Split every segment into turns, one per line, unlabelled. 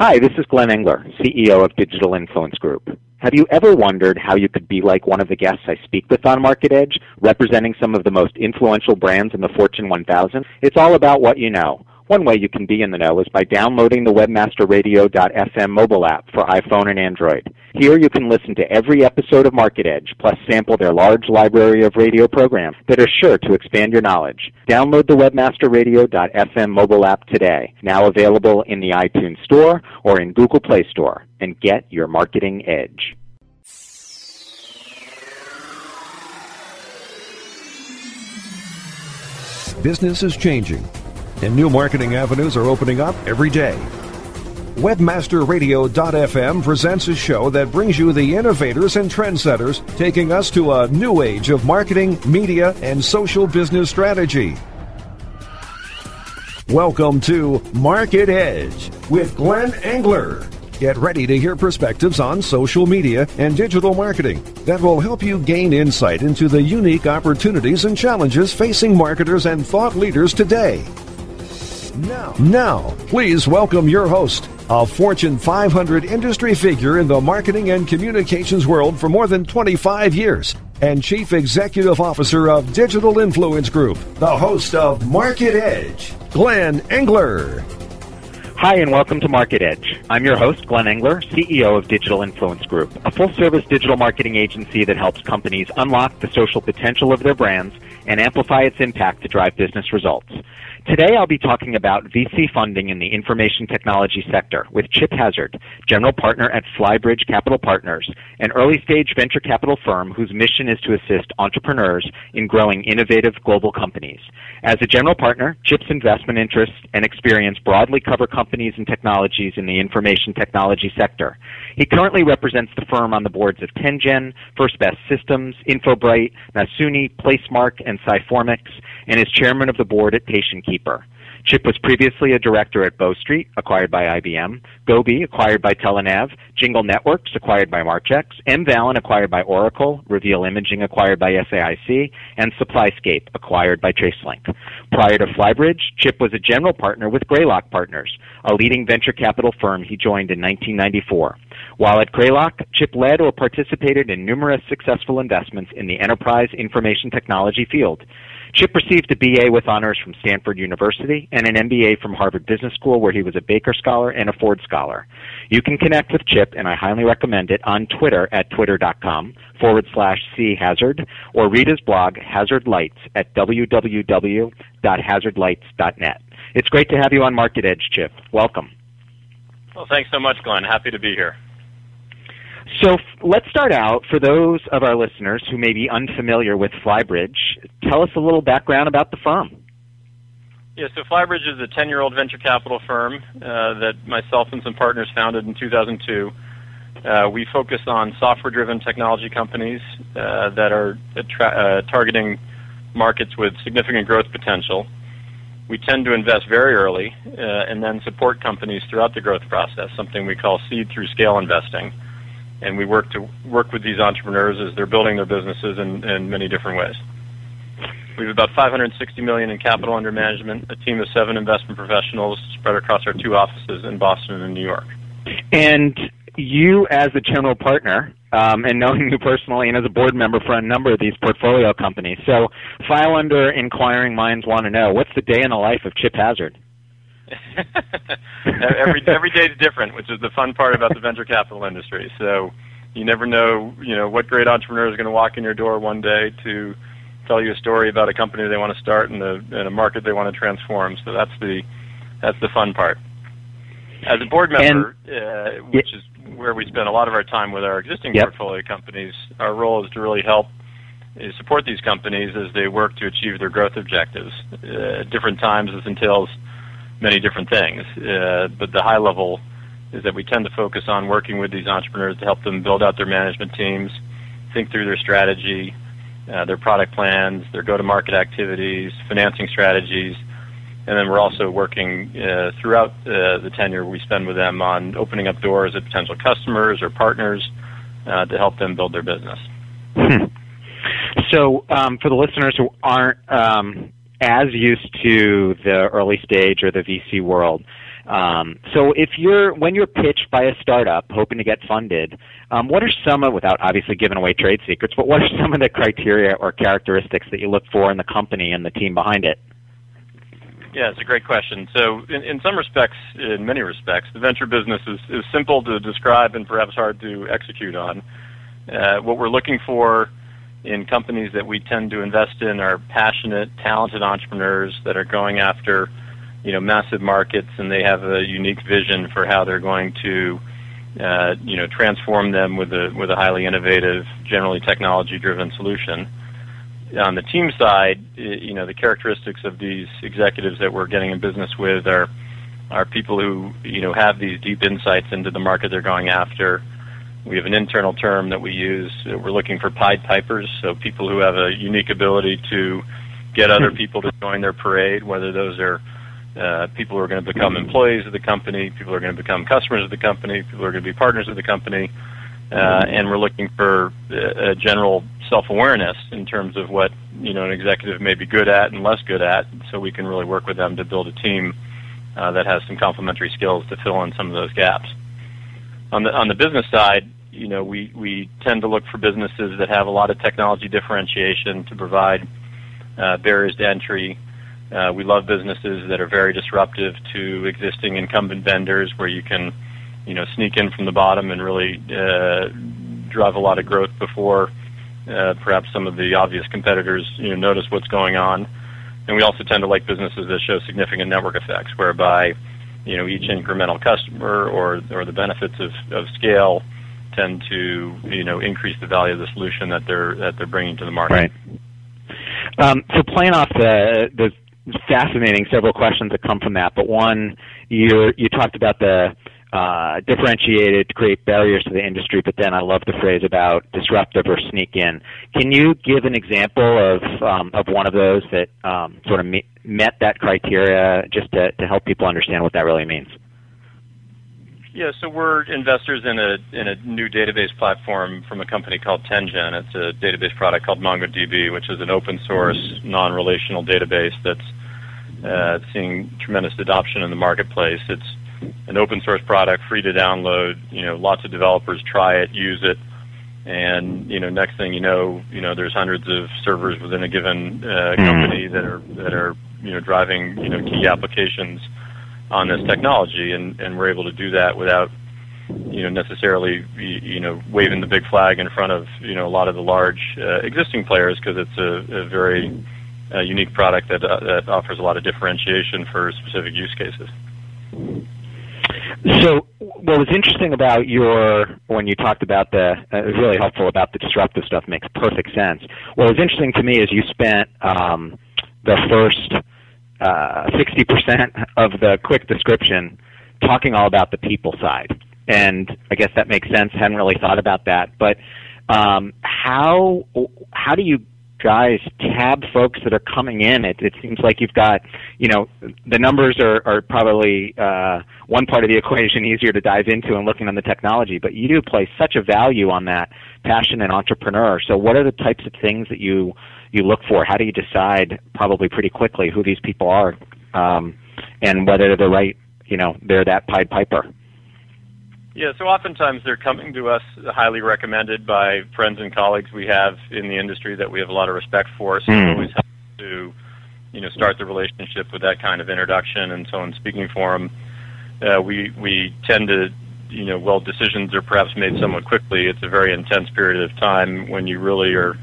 Hi, this is Glenn Engler, CEO of Digital Influence Group. Have you ever wondered how you could be like one of the guests I speak with on Market Edge, representing some of the most influential brands in the Fortune 1000? It's all about what you know. One way you can be in the know is by downloading the webmasterradio.fm mobile app for iPhone and Android. Here you can listen to every episode of Market Edge, plus sample their large library of radio programs that are sure to expand your knowledge. Download the webmasterradio.fm mobile app today, now available in the iTunes Store or in Google Play Store, and get your marketing edge.
Business is changing and new marketing avenues are opening up every day. WebmasterRadio.fm presents a show that brings you the innovators and trendsetters taking us to a new age of marketing, media, and social business strategy. Welcome to Market Edge with Glenn Engler. Get ready to hear perspectives on social media and digital marketing that will help you gain insight into the unique opportunities and challenges facing marketers and thought leaders today. Now, now, please welcome your host, a Fortune 500 industry figure in the marketing and communications world for more than 25 years, and Chief Executive Officer of Digital Influence Group, the host of Market Edge, Glenn Engler.
Hi, and welcome to Market Edge. I'm your host, Glenn Engler, CEO of Digital Influence Group, a full service digital marketing agency that helps companies unlock the social potential of their brands and amplify its impact to drive business results. Today I'll be talking about VC funding in the information technology sector with Chip Hazard, general partner at Flybridge Capital Partners, an early stage venture capital firm whose mission is to assist entrepreneurs in growing innovative global companies. As a general partner, Chip's investment interests and experience broadly cover companies and technologies in the information technology sector. He currently represents the firm on the boards of 10gen, First Best Systems, Infobright, Nasuni, Placemark, and Cyformix, and is chairman of the board at Patient Chip was previously a director at Bow Street, acquired by IBM, Goby, acquired by Telenav, Jingle Networks, acquired by Marchex, MValent, acquired by Oracle, Reveal Imaging, acquired by SAIC, and SupplyScape, acquired by Tracelink. Prior to Flybridge, Chip was a general partner with Greylock Partners, a leading venture capital firm he joined in 1994. While at Greylock, Chip led or participated in numerous successful investments in the enterprise information technology field. Chip received a BA with honors from Stanford University and an MBA from Harvard Business School, where he was a Baker Scholar and a Ford Scholar. You can connect with Chip, and I highly recommend it, on Twitter at twitter.com forward slash C Hazard, or read his blog, Hazard Lights, at www.hazardlights.net. It's great to have you on Market Edge, Chip. Welcome.
Well, thanks so much, Glenn. Happy to be here.
So f- let's start out for those of our listeners who may be unfamiliar with Flybridge. Tell us a little background about the firm.
Yeah, so Flybridge is a 10 year old venture capital firm uh, that myself and some partners founded in 2002. Uh, we focus on software driven technology companies uh, that are uh, targeting markets with significant growth potential. We tend to invest very early uh, and then support companies throughout the growth process, something we call seed through scale investing and we work to work with these entrepreneurs as they're building their businesses in, in many different ways. We have about 560 million in capital under management, a team of seven investment professionals spread across our two offices in Boston and New York.
And you, as a general partner, um, and knowing you personally and as a board member for a number of these portfolio companies, so file under inquiring minds want to know what's the day in the life of Chip Hazard?
every every day is different, which is the fun part about the venture capital industry. So you never know, you know, what great entrepreneur is going to walk in your door one day to tell you a story about a company they want to start and a, in a market they want to transform. So that's the that's the fun part. As a board member, and, uh, which is where we spend a lot of our time with our existing yep. portfolio companies, our role is to really help is support these companies as they work to achieve their growth objectives. Uh, at different times, this entails many different things. Uh, but the high level is that we tend to focus on working with these entrepreneurs to help them build out their management teams, think through their strategy, uh, their product plans, their go-to-market activities, financing strategies, and then we're also working uh, throughout uh, the tenure we spend with them on opening up doors at potential customers or partners uh, to help them build their business.
Hmm. So, um, for the listeners who aren't um, as used to the early stage or the VC world. Um, so if you're when you're pitched by a startup hoping to get funded, um, what are some of without obviously giving away trade secrets, but what are some of the criteria or characteristics that you look for in the company and the team behind it?
Yeah, it's a great question. So, in, in some respects, in many respects, the venture business is, is simple to describe and perhaps hard to execute on. Uh, what we're looking for in companies that we tend to invest in are passionate, talented entrepreneurs that are going after, you know, massive markets, and they have a unique vision for how they're going to, uh, you know, transform them with a with a highly innovative, generally technology-driven solution on the team side, you know, the characteristics of these executives that we're getting in business with are are people who you know have these deep insights into the market they're going after. We have an internal term that we use. We're looking for Pied Pipers, so people who have a unique ability to get other people to join their parade, whether those are uh, people who are going to become employees of the company, people are going to become customers of the company, people are going to be partners of the company, uh, and we're looking for a general self-awareness in terms of what you know an executive may be good at and less good at, so we can really work with them to build a team uh, that has some complementary skills to fill in some of those gaps. On the on the business side, you know, we we tend to look for businesses that have a lot of technology differentiation to provide uh, barriers to entry. Uh, we love businesses that are very disruptive to existing incumbent vendors, where you can you know sneak in from the bottom and really uh, drive a lot of growth before uh, perhaps some of the obvious competitors you know notice what's going on. And we also tend to like businesses that show significant network effects, whereby you know each incremental customer or or the benefits of, of scale tend to you know increase the value of the solution that they're that they're bringing to the market.
Right. Um, so playing off the the fascinating several questions that come from that, but one you you talked about the uh, differentiated create barriers to the industry, but then I love the phrase about disruptive or sneak in. Can you give an example of um, of one of those that um, sort of me- met that criteria, just to, to help people understand what that really means?
Yeah, so we're investors in a in a new database platform from a company called 10gen. It's a database product called MongoDB, which is an open source, non-relational database that's uh, seeing tremendous adoption in the marketplace. It's an open source product, free to download. You know, lots of developers try it, use it, and you know, next thing you know, you know, there's hundreds of servers within a given uh, hmm. company that are that are you know driving you know key applications on this technology, and and we're able to do that without you know necessarily you know waving the big flag in front of you know a lot of the large uh, existing players because it's a, a very uh, unique product that uh, that offers a lot of differentiation for specific use cases.
So, what was interesting about your when you talked about the uh, it was really helpful about the disruptive stuff makes perfect sense. What was interesting to me is you spent um, the first uh, sixty uh, percent of the quick description talking all about the people side, and I guess that makes sense. Hadn't really thought about that, but um, how how do you guys tab folks that are coming in. It, it seems like you've got, you know, the numbers are, are probably uh, one part of the equation easier to dive into and looking on the technology, but you do place such a value on that passion and entrepreneur. So what are the types of things that you you look for? How do you decide probably pretty quickly who these people are um, and whether they're the right, you know, they're that Pied Piper?
Yeah, so oftentimes they're coming to us highly recommended by friends and colleagues we have in the industry that we have a lot of respect for. So mm. it always helps to, you know, start the relationship with that kind of introduction and so in Speaking for them, uh, we we tend to, you know, well, decisions are perhaps made somewhat quickly. It's a very intense period of time when you really are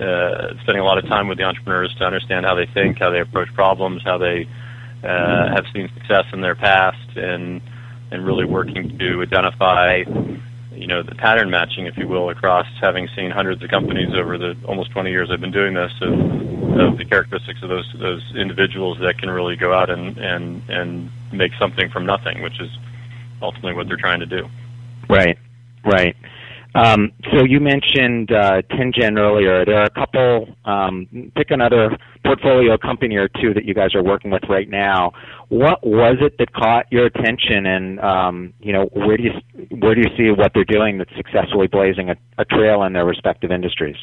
uh, spending a lot of time with the entrepreneurs to understand how they think, how they approach problems, how they uh, have seen success in their past, and and really working to identify you know the pattern matching, if you will, across having seen hundreds of companies over the almost 20 years I've been doing this of, of the characteristics of those those individuals that can really go out and and and make something from nothing, which is ultimately what they're trying to do.
Right, right. Um, so you mentioned uh, 10gen earlier. There are a couple. Um, pick another portfolio company or two that you guys are working with right now. What was it that caught your attention, and um, you know where do you where do you see what they're doing that's successfully blazing a, a trail in their respective industries?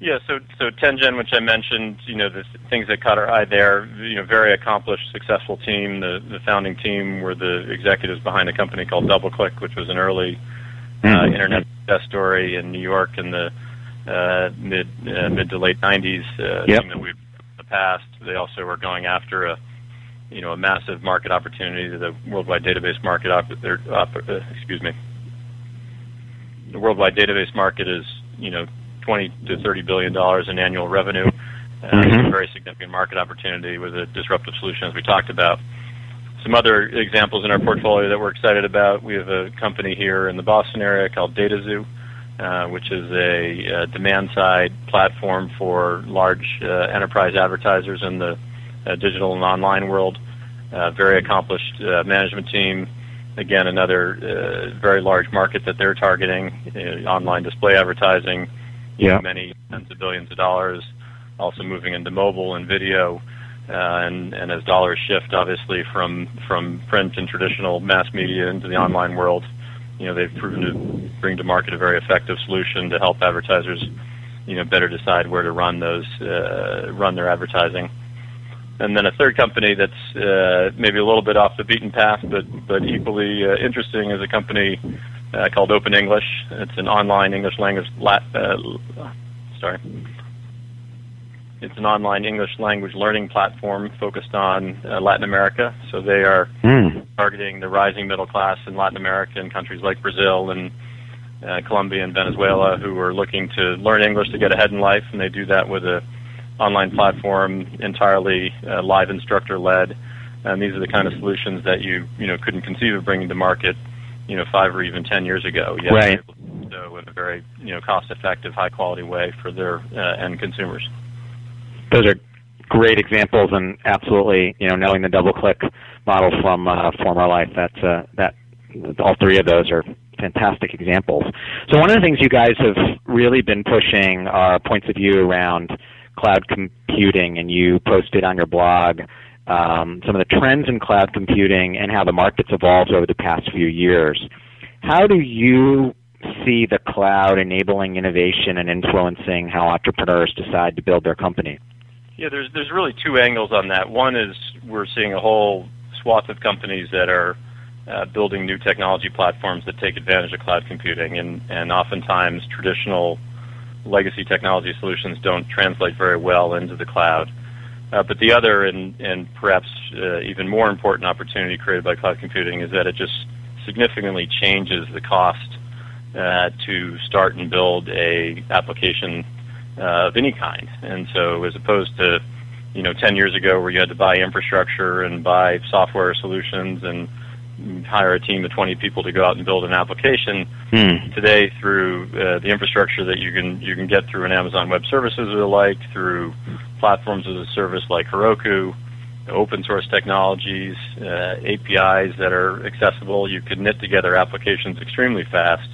Yeah, so so 10gen, which I mentioned, you know, the things that caught our eye there, you know, very accomplished, successful team. The the founding team were the executives behind a company called DoubleClick, which was an early uh, mm-hmm. internet success story in New York in the uh, mid uh, mid to late '90s. Uh, yep. that we've the past. They also were going after a you know a massive market opportunity, to the worldwide database market. Op- op- uh, excuse me. The worldwide database market is you know 20 to 30 billion dollars in annual revenue. Uh, mm-hmm. a very significant market opportunity with a disruptive solution, as we talked about. Some other examples in our portfolio that we're excited about. We have a company here in the Boston area called DataXu, uh, which is a, a demand-side platform for large uh, enterprise advertisers in the uh, digital and online world. Uh, very accomplished uh, management team. Again, another very large market that they're targeting, online display advertising yeah. many tens of billions of dollars, also moving into mobile and video. Uh, and, and as dollars shift, obviously, from, from print and traditional mass media into the online world, you know, they've proven to bring to market a very effective solution to help advertisers, you know, better decide where to run those, uh, run their advertising. And then a third company that's uh, maybe a little bit off the beaten path, but but equally uh, interesting is a company uh, called Open English. It's an online English language. Lat, uh, sorry, it's an online English language learning platform focused on uh, Latin America. So they are mm. targeting the rising middle class in Latin America in countries like Brazil and uh, Colombia and Venezuela who are looking to learn English to get ahead in life, and they do that with a online platform entirely uh, live instructor led. And these are the kind of solutions that you you know couldn't conceive of bringing to market you know five or even ten years ago.
Yet right.
So in a very you know cost effective, high quality way for their uh, end consumers.
Those are great examples, and absolutely you know knowing the double click model from uh, former life. That's uh, that all three of those are fantastic examples. So one of the things you guys have really been pushing are points of view around cloud computing, and you posted on your blog um, some of the trends in cloud computing and how the market's evolved over the past few years. How do you see the cloud enabling innovation and influencing how entrepreneurs decide to build their company?
Yeah, there's there's really two angles on that. One is we're seeing a whole swath of companies that are uh, building new technology platforms that take advantage of cloud computing, and and oftentimes traditional legacy technology solutions don't translate very well into the cloud. Uh, but the other and, and perhaps uh, even more important opportunity created by cloud computing is that it just significantly changes the cost uh, to start and build a application uh, of any kind. And so, as opposed to you know 10 years ago where you had to buy infrastructure and buy software solutions and hire a team of 20 people to go out and build an application. Hmm. Today, through uh, the infrastructure that you can you can get through an Amazon Web Services or the like, through platforms as a service like Heroku, open source technologies, uh, APIs that are accessible, you can knit together applications extremely fast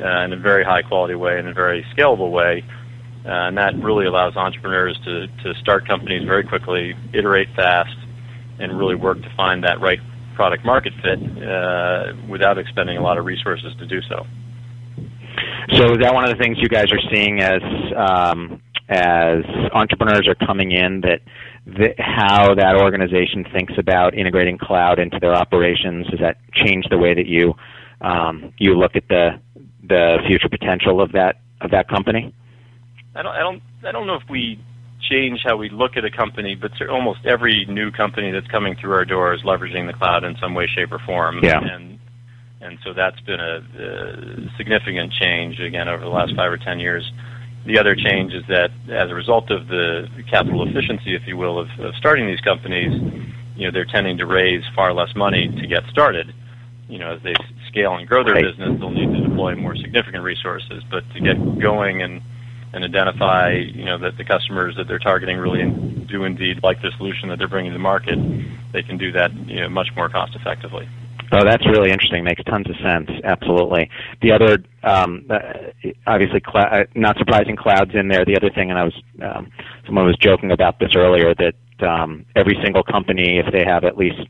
uh, in a very high quality way, in a very scalable way. Uh, and that really allows entrepreneurs to, to start companies very quickly, iterate fast, and really work to find that right product market fit uh, without expending a lot of resources to do so.
So is that one of the things you guys are seeing as um, as entrepreneurs are coming in that how that organization thinks about integrating cloud into their operations? Does that change the way that you um, you look at the the future potential of that of that company?
I don't I don't I don't know if we change how we look at a company, but almost every new company that's coming through our door is leveraging the cloud in some way, shape, or form.
Yeah.
And and so that's been a, a significant change again over the last five or ten years. The other change is that as a result of the capital efficiency, if you will, of, of starting these companies, you know, they're tending to raise far less money to get started. You know, as they scale and grow their right. business, they'll need to deploy more significant resources. But to get going and and identify, you know, that the customers that they're targeting really do indeed like the solution that they're bringing to market, they can do that you know, much more cost effectively.
Oh, that's really interesting. Makes tons of sense. Absolutely. The other, um, uh, obviously, cl- uh, not surprising, clouds in there. The other thing, and I was, um, someone was joking about this earlier, that um, every single company, if they have at least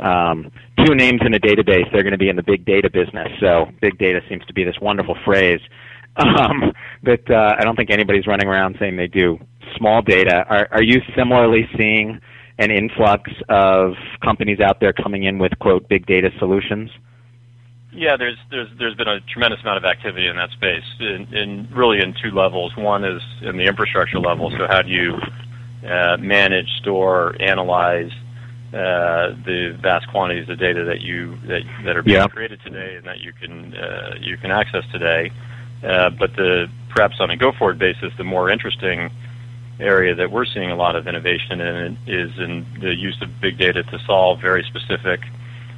um, two names in a database, they're going to be in the big data business. So, big data seems to be this wonderful phrase um, but uh, I don't think anybody's running around saying they do small data. Are, are you similarly seeing an influx of companies out there coming in with quote big data solutions?
Yeah, there's there's there's been a tremendous amount of activity in that space, in, in really in two levels. One is in the infrastructure level. So how do you uh, manage, store, analyze uh, the vast quantities of data that you that that are being yeah. created today and that you can uh, you can access today? Uh, but the perhaps on a go-forward basis, the more interesting area that we're seeing a lot of innovation in is in the use of big data to solve very specific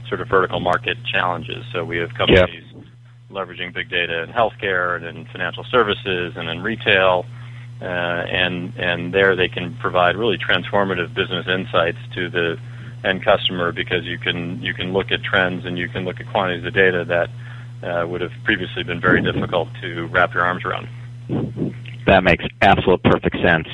sort of vertical market challenges. So we have companies yep. leveraging big data in healthcare and in financial services and in retail, uh, and and there they can provide really transformative business insights to the end customer because you can you can look at trends and you can look at quantities of data that uh, would have previously been very difficult to wrap your arms around.
That makes absolute perfect sense.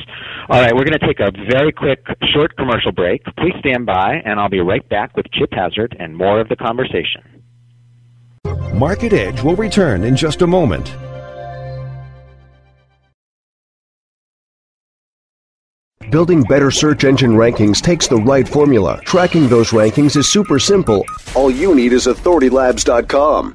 All right, we're going to take a very quick, short commercial break. Please stand by, and I'll be right back with Chip Hazard and more of the conversation.
Market Edge will return in just a moment. Building better search engine rankings takes the right formula. Tracking those rankings is super simple. All you need is authoritylabs.com.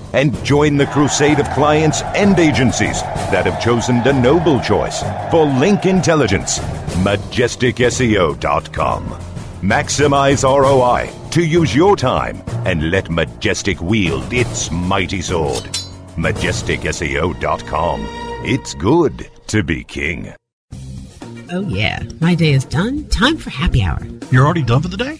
and join the crusade of clients and agencies that have chosen the noble choice for link intelligence. MajesticSEO.com. Maximize ROI to use your time and let Majestic wield its mighty sword. MajesticSEO.com. It's good to be king.
Oh, yeah. My day is done. Time for happy hour.
You're already done for the day?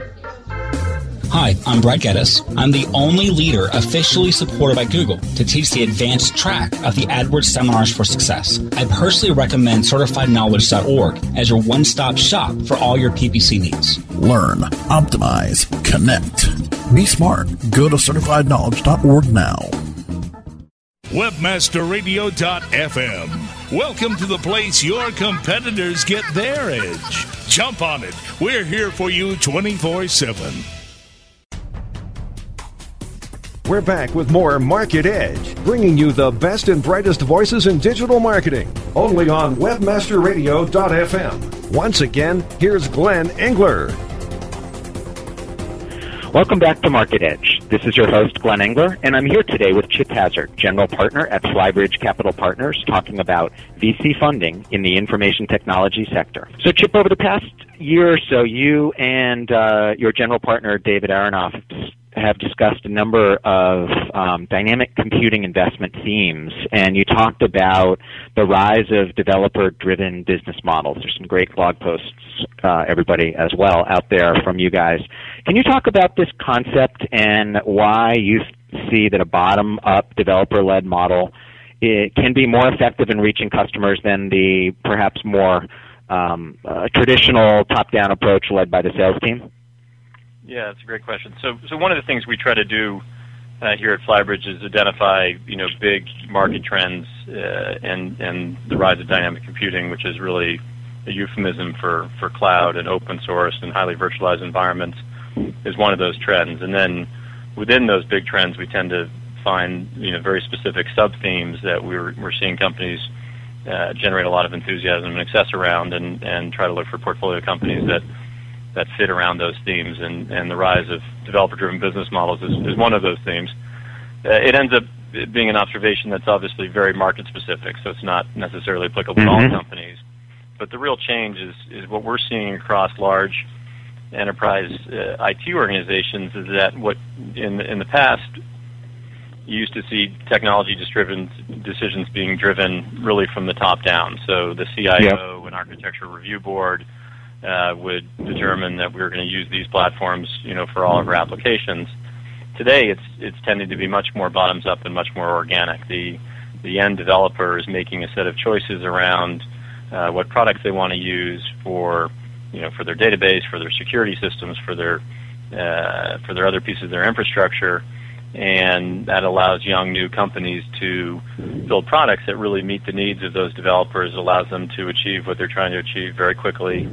Hi, I'm Brad Geddes. I'm the only leader officially supported by Google to teach the advanced track of the AdWords Seminars for Success. I personally recommend CertifiedKnowledge.org as your one stop shop for all your PPC needs.
Learn, optimize, connect. Be smart. Go to CertifiedKnowledge.org now.
WebmasterRadio.fm. Welcome to the place your competitors get their edge. Jump on it. We're here for you 24 7.
We're back with more Market Edge, bringing you the best and brightest voices in digital marketing, only on WebmasterRadio.fm. Once again, here's Glenn Engler.
Welcome back to Market Edge. This is your host, Glenn Engler, and I'm here today with Chip Hazard, General Partner at Flybridge Capital Partners, talking about VC funding in the information technology sector. So, Chip, over the past year or so, you and uh, your general partner, David Aronoff, have discussed a number of um, dynamic computing investment themes, and you talked about the rise of developer-driven business models. There's some great blog posts, uh, everybody as well, out there from you guys. Can you talk about this concept and why you see that a bottom-up developer-led model it can be more effective in reaching customers than the perhaps more um, uh, traditional top-down approach led by the sales team?
Yeah, that's a great question. So, so one of the things we try to do uh, here at Flybridge is identify, you know, big market trends uh, and and the rise of dynamic computing, which is really a euphemism for for cloud and open source and highly virtualized environments, is one of those trends. And then within those big trends, we tend to find, you know, very specific sub themes that we're we're seeing companies uh, generate a lot of enthusiasm and success around, and and try to look for portfolio companies that that fit around those themes. And and the rise of developer-driven business models is, is one of those themes. Uh, it ends up being an observation that's obviously very market specific, so it's not necessarily applicable mm-hmm. to all mm-hmm. companies. But the real change is is what we're seeing across large enterprise uh, IT organizations is that what in in the past you used to see technology driven decisions being driven really from the top down. So the CIO yep. and architecture review board uh, would determine that we were going to use these platforms, you know, for all of our applications. Today, it's it's tending to be much more bottoms up and much more organic. The the end developer is making a set of choices around uh, what products they want to use for you know for their database, for their security systems, for their uh, for their other pieces of their infrastructure, and that allows young new companies to build products that really meet the needs of those developers. Allows them to achieve what they're trying to achieve very quickly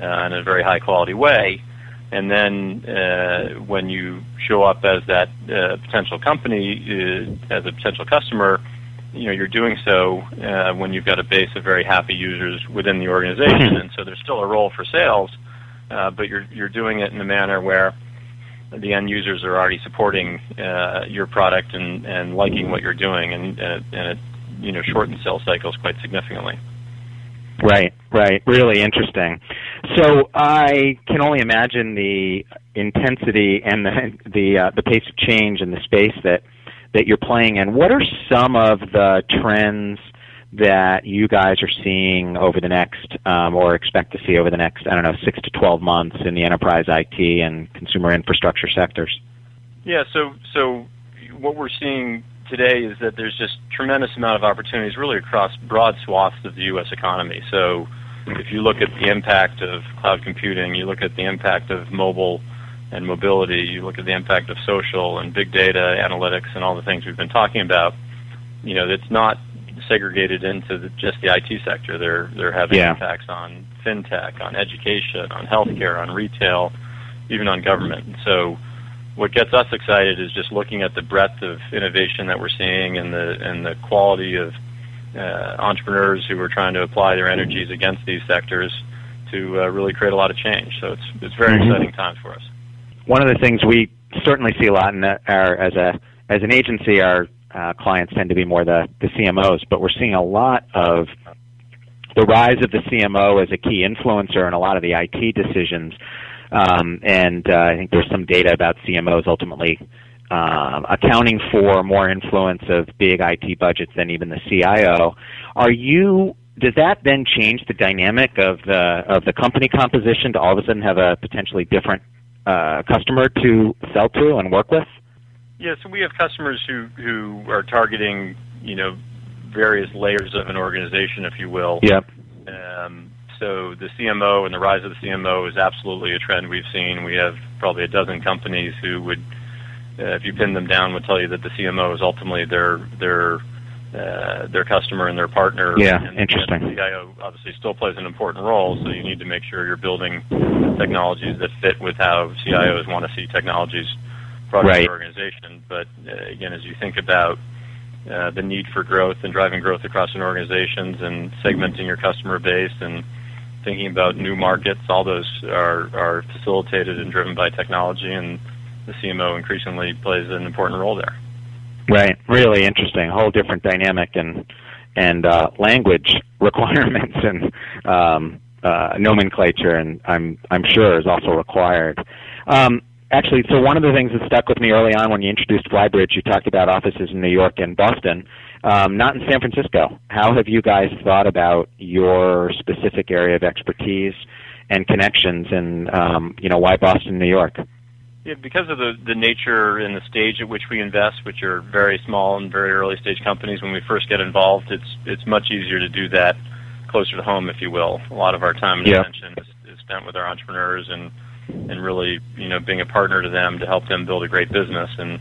uh, in a very high quality way. And then uh, when you show up as that uh, potential company, uh, as a potential customer, you know you're doing so uh, when you've got a base of very happy users within the organization, and so there's still a role for sales, uh, but you're you're doing it in a manner where the end users are already supporting uh, your product and, and liking what you're doing, and, and, it, and it you know shortens sales cycles quite significantly.
Right, right. Really interesting. So I can only imagine the intensity and the the uh, the pace of change in the space that that you're playing in. What are some of the trends that you guys are seeing over the next, um, or expect to see over the next, I don't know, six to 12 months in the enterprise IT and consumer infrastructure sectors?
Yeah, so so what we're seeing today is that there's just tremendous amount of opportunities really across broad swaths of the U.S. economy. So if you look at the impact of cloud computing, you look at the impact of mobile and mobility, you look at the impact of social and big data analytics and all the things we've been talking about, you know, it's not segregated into the, just the IT sector. They're they're having yeah. impacts on fintech, on education, on healthcare, on retail, even on government. So what gets us excited is just looking at the breadth of innovation that we're seeing and the and the quality of uh, entrepreneurs who are trying to apply their energies against these sectors to uh, really create a lot of change. So it's it's very mm-hmm. exciting times for us
one of the things we certainly see a lot in our as a as an agency, our uh, clients tend to be more the, the CMOs, but we're seeing a lot of the rise of the CMO as a key influencer in a lot of the IT decisions. Um, and uh, I think there's some data about CMOs ultimately uh, accounting for more influence of big IT budgets than even the CIO. Are you does that then change the dynamic of the of the company composition to all of a sudden have a potentially different uh, customer to sell to and work with?
Yeah, so we have customers who who are targeting you know various layers of an organization, if you will.
Yep.
Um, so the CMO and the rise of the CMO is absolutely a trend we've seen. We have probably a dozen companies who would, uh, if you pin them down, would tell you that the CMO is ultimately their their uh, their customer and their partner.
Yeah,
and,
interesting.
the CIO obviously still plays an important role, so you need to make sure you're building technologies that fit with how CIOs want to see technologies brought right. into the organization. But uh, again, as you think about uh, the need for growth and driving growth across an organizations and segmenting your customer base and thinking about new markets, all those are, are facilitated and driven by technology, and the CMO increasingly plays an important role there.
Right. Really interesting. A whole different dynamic and and uh, language requirements and um, uh, nomenclature, and I'm I'm sure is also required. Um, actually, so one of the things that stuck with me early on when you introduced Flybridge, you talked about offices in New York and Boston, um, not in San Francisco. How have you guys thought about your specific area of expertise and connections, and um, you know why Boston, New York?
Yeah, because of the, the nature and the stage at which we invest, which are very small and very early stage companies, when we first get involved, it's it's much easier to do that closer to home, if you will. A lot of our time and yeah. attention is, is spent with our entrepreneurs and and really, you know, being a partner to them to help them build a great business. And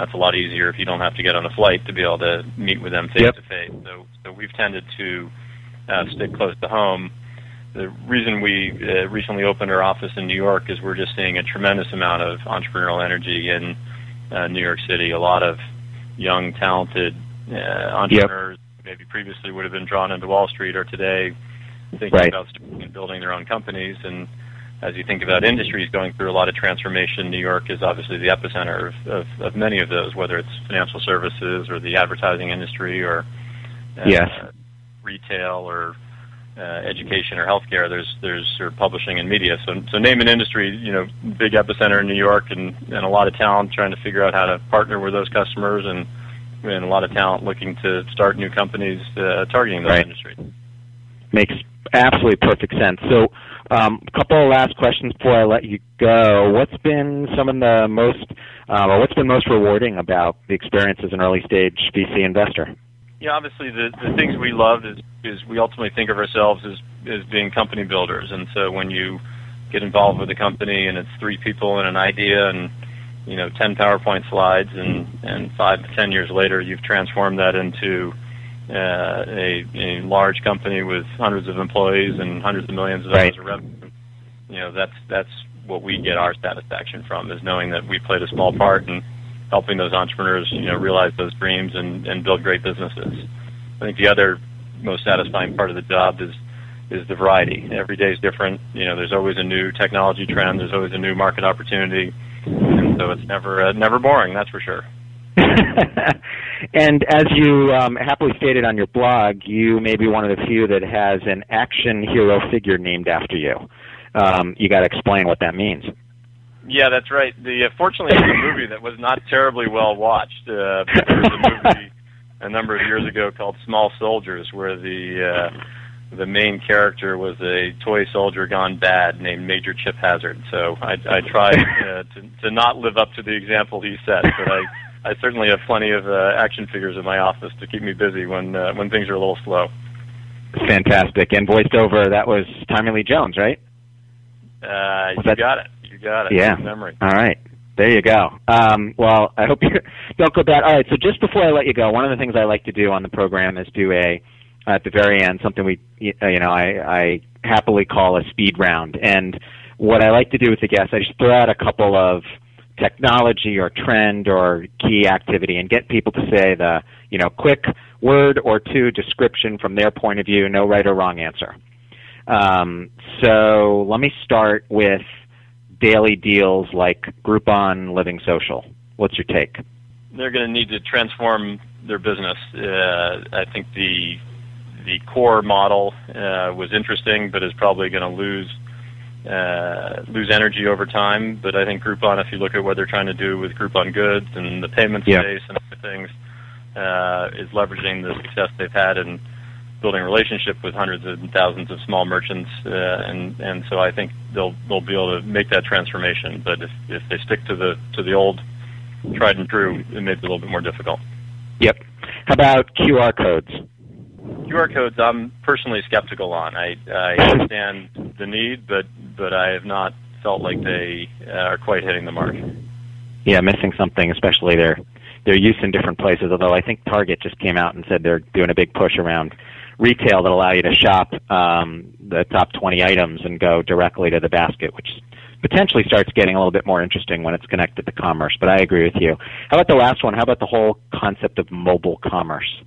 that's a lot easier if you don't have to get on a flight to be able to meet with them face to face. So so we've tended to uh, stick close to home the reason we uh, recently opened our office in New York is we're just seeing a tremendous amount of entrepreneurial energy in uh, New York City. A lot of young, talented uh, entrepreneurs, maybe previously would have been drawn into Wall Street or today thinking
Right.
about starting and building their own companies. And as you think about industries going through a lot of transformation, New York is obviously the epicenter of, of, of many of those, whether it's financial services or the advertising industry or uh,
Yes.
retail or uh, education or healthcare. There's there's or publishing and media. So so name an industry, you know, big epicenter in New York, and and a lot of talent trying to figure out how to partner with those customers, and and a lot of talent looking to start new companies uh, targeting those
Right.
industries.
Makes absolutely perfect sense. So, um, a couple of last questions before I let you go. What's been some of the most, uh, what's been most rewarding about the experience as an early stage VC investor?
Yeah, obviously the the things we love is is we ultimately think of ourselves as as being company builders, and so when you get involved with a company and it's three people and an idea and you know ten PowerPoint slides and and five to ten years later you've transformed that into uh, a, a large company with hundreds of employees and hundreds of millions of dollars
Right.
of revenue. You know that's that's what we get our satisfaction from is knowing that we played a small part in helping those entrepreneurs, you know, realize those dreams and, and build great businesses. I think the other most satisfying part of the job is is the variety. Every day is different. You know, there's always a new technology trend. There's always a new market opportunity, and so it's never uh, never boring. That's for sure.
and as you um, happily stated on your blog, you may be one of the few that has an action hero figure named after you. Um, you got to explain what that means.
Yeah, that's right. The uh, fortunately, was a movie that was not terribly well watched. Uh, there was a movie a number of years ago called Small Soldiers, where the uh, the main character was a toy soldier gone bad named Major Chip Hazard. So I, I tried uh, to, to not live up to the example he set, but I. I certainly have plenty of uh, action figures in my office to keep me busy when uh, when things are a little slow.
Fantastic. And voiced over, that was Tommy Lee Jones, right?
Uh, you
that-
got it. You got it.
Yeah.
Memory.
All right. There you go. Um, well, I hope you don't go bad. All right. So just before I let you go, one of the things I like to do on the program is do a at the very end something we you know I, I happily call a speed round. And what I like to do with the guests, I just throw out a couple of technology or trend or key activity and get people to say the you know quick word or two description from their point of view, no right or wrong answer. Um, so let me start with daily deals like Groupon, Living Social. What's your take?
they're going to need to transform their business. Uh, I think the the core model uh, was interesting, but is probably going to lose uh, lose energy over time. But I think Groupon, if you look at what they're trying to do with Groupon Goods and the payment
Yeah.
space and other things, uh, is leveraging the success they've had in building a relationship with hundreds and thousands of small merchants, uh, and and so I think they'll they'll be able to make that transformation. But if if they stick to the to the old tried and true, it may be a little bit more difficult.
Yep. How about QR codes?
QR codes, I'm personally skeptical on. I, I understand the need, but but I have not felt like they uh, are quite hitting the mark.
Yeah, missing something, especially their their use in different places. Although I think Target just came out and said they're doing a big push around retail that allow you to shop um, the top 20 items and go directly to the basket, which potentially starts getting a little bit more interesting when it's connected to commerce. But I agree with you. How about the last one? How about the whole concept of mobile commerce?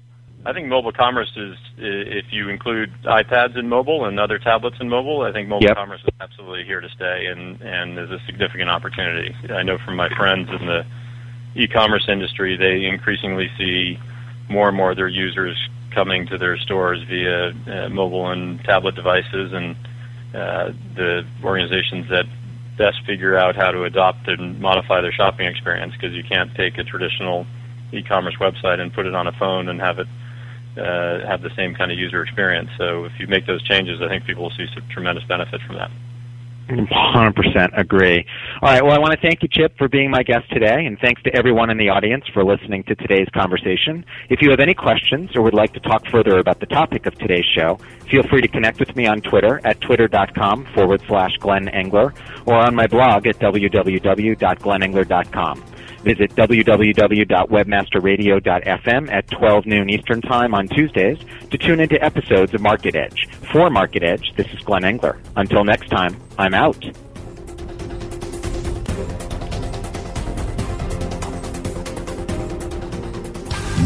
I think mobile commerce is, if you include iPads in mobile and other tablets in mobile, I think mobile
Yep.
commerce is absolutely here to stay and, and is a significant opportunity. I know from my friends in the e-commerce industry, they increasingly see more and more of their users coming to their stores via uh, mobile and tablet devices, and uh, the organizations that best figure out how to adopt and modify their shopping experience because you can't take a traditional e-commerce website and put it on a phone and have it uh, have the same kind of user experience. So if you make those changes, I think people will see some tremendous benefit from that.
100% agree. All right. Well, I want to thank you, Chip, for being my guest today, and thanks to everyone in the audience for listening to today's conversation. If you have any questions or would like to talk further about the topic of today's show, feel free to connect with me on Twitter at twitter.com forward slash Glenn Engler or on my blog at www.glennengler.com. Visit www.webmasterradio.fm at 12 noon Eastern Time on Tuesdays to tune into episodes of Market Edge. For Market Edge, this is Glenn Engler. Until next time, I'm out.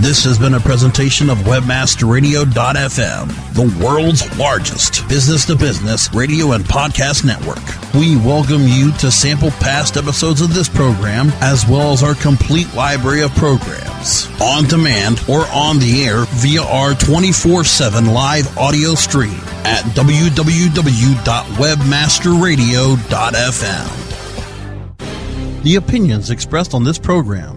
This has been a presentation of WebmasterRadio.fm, the world's largest business to business radio and podcast network. We welcome you to sample past episodes of this program as well as our complete library of programs on demand or on the air via our 24 7 live audio stream at www.webmasterradio.fm. The opinions expressed on this program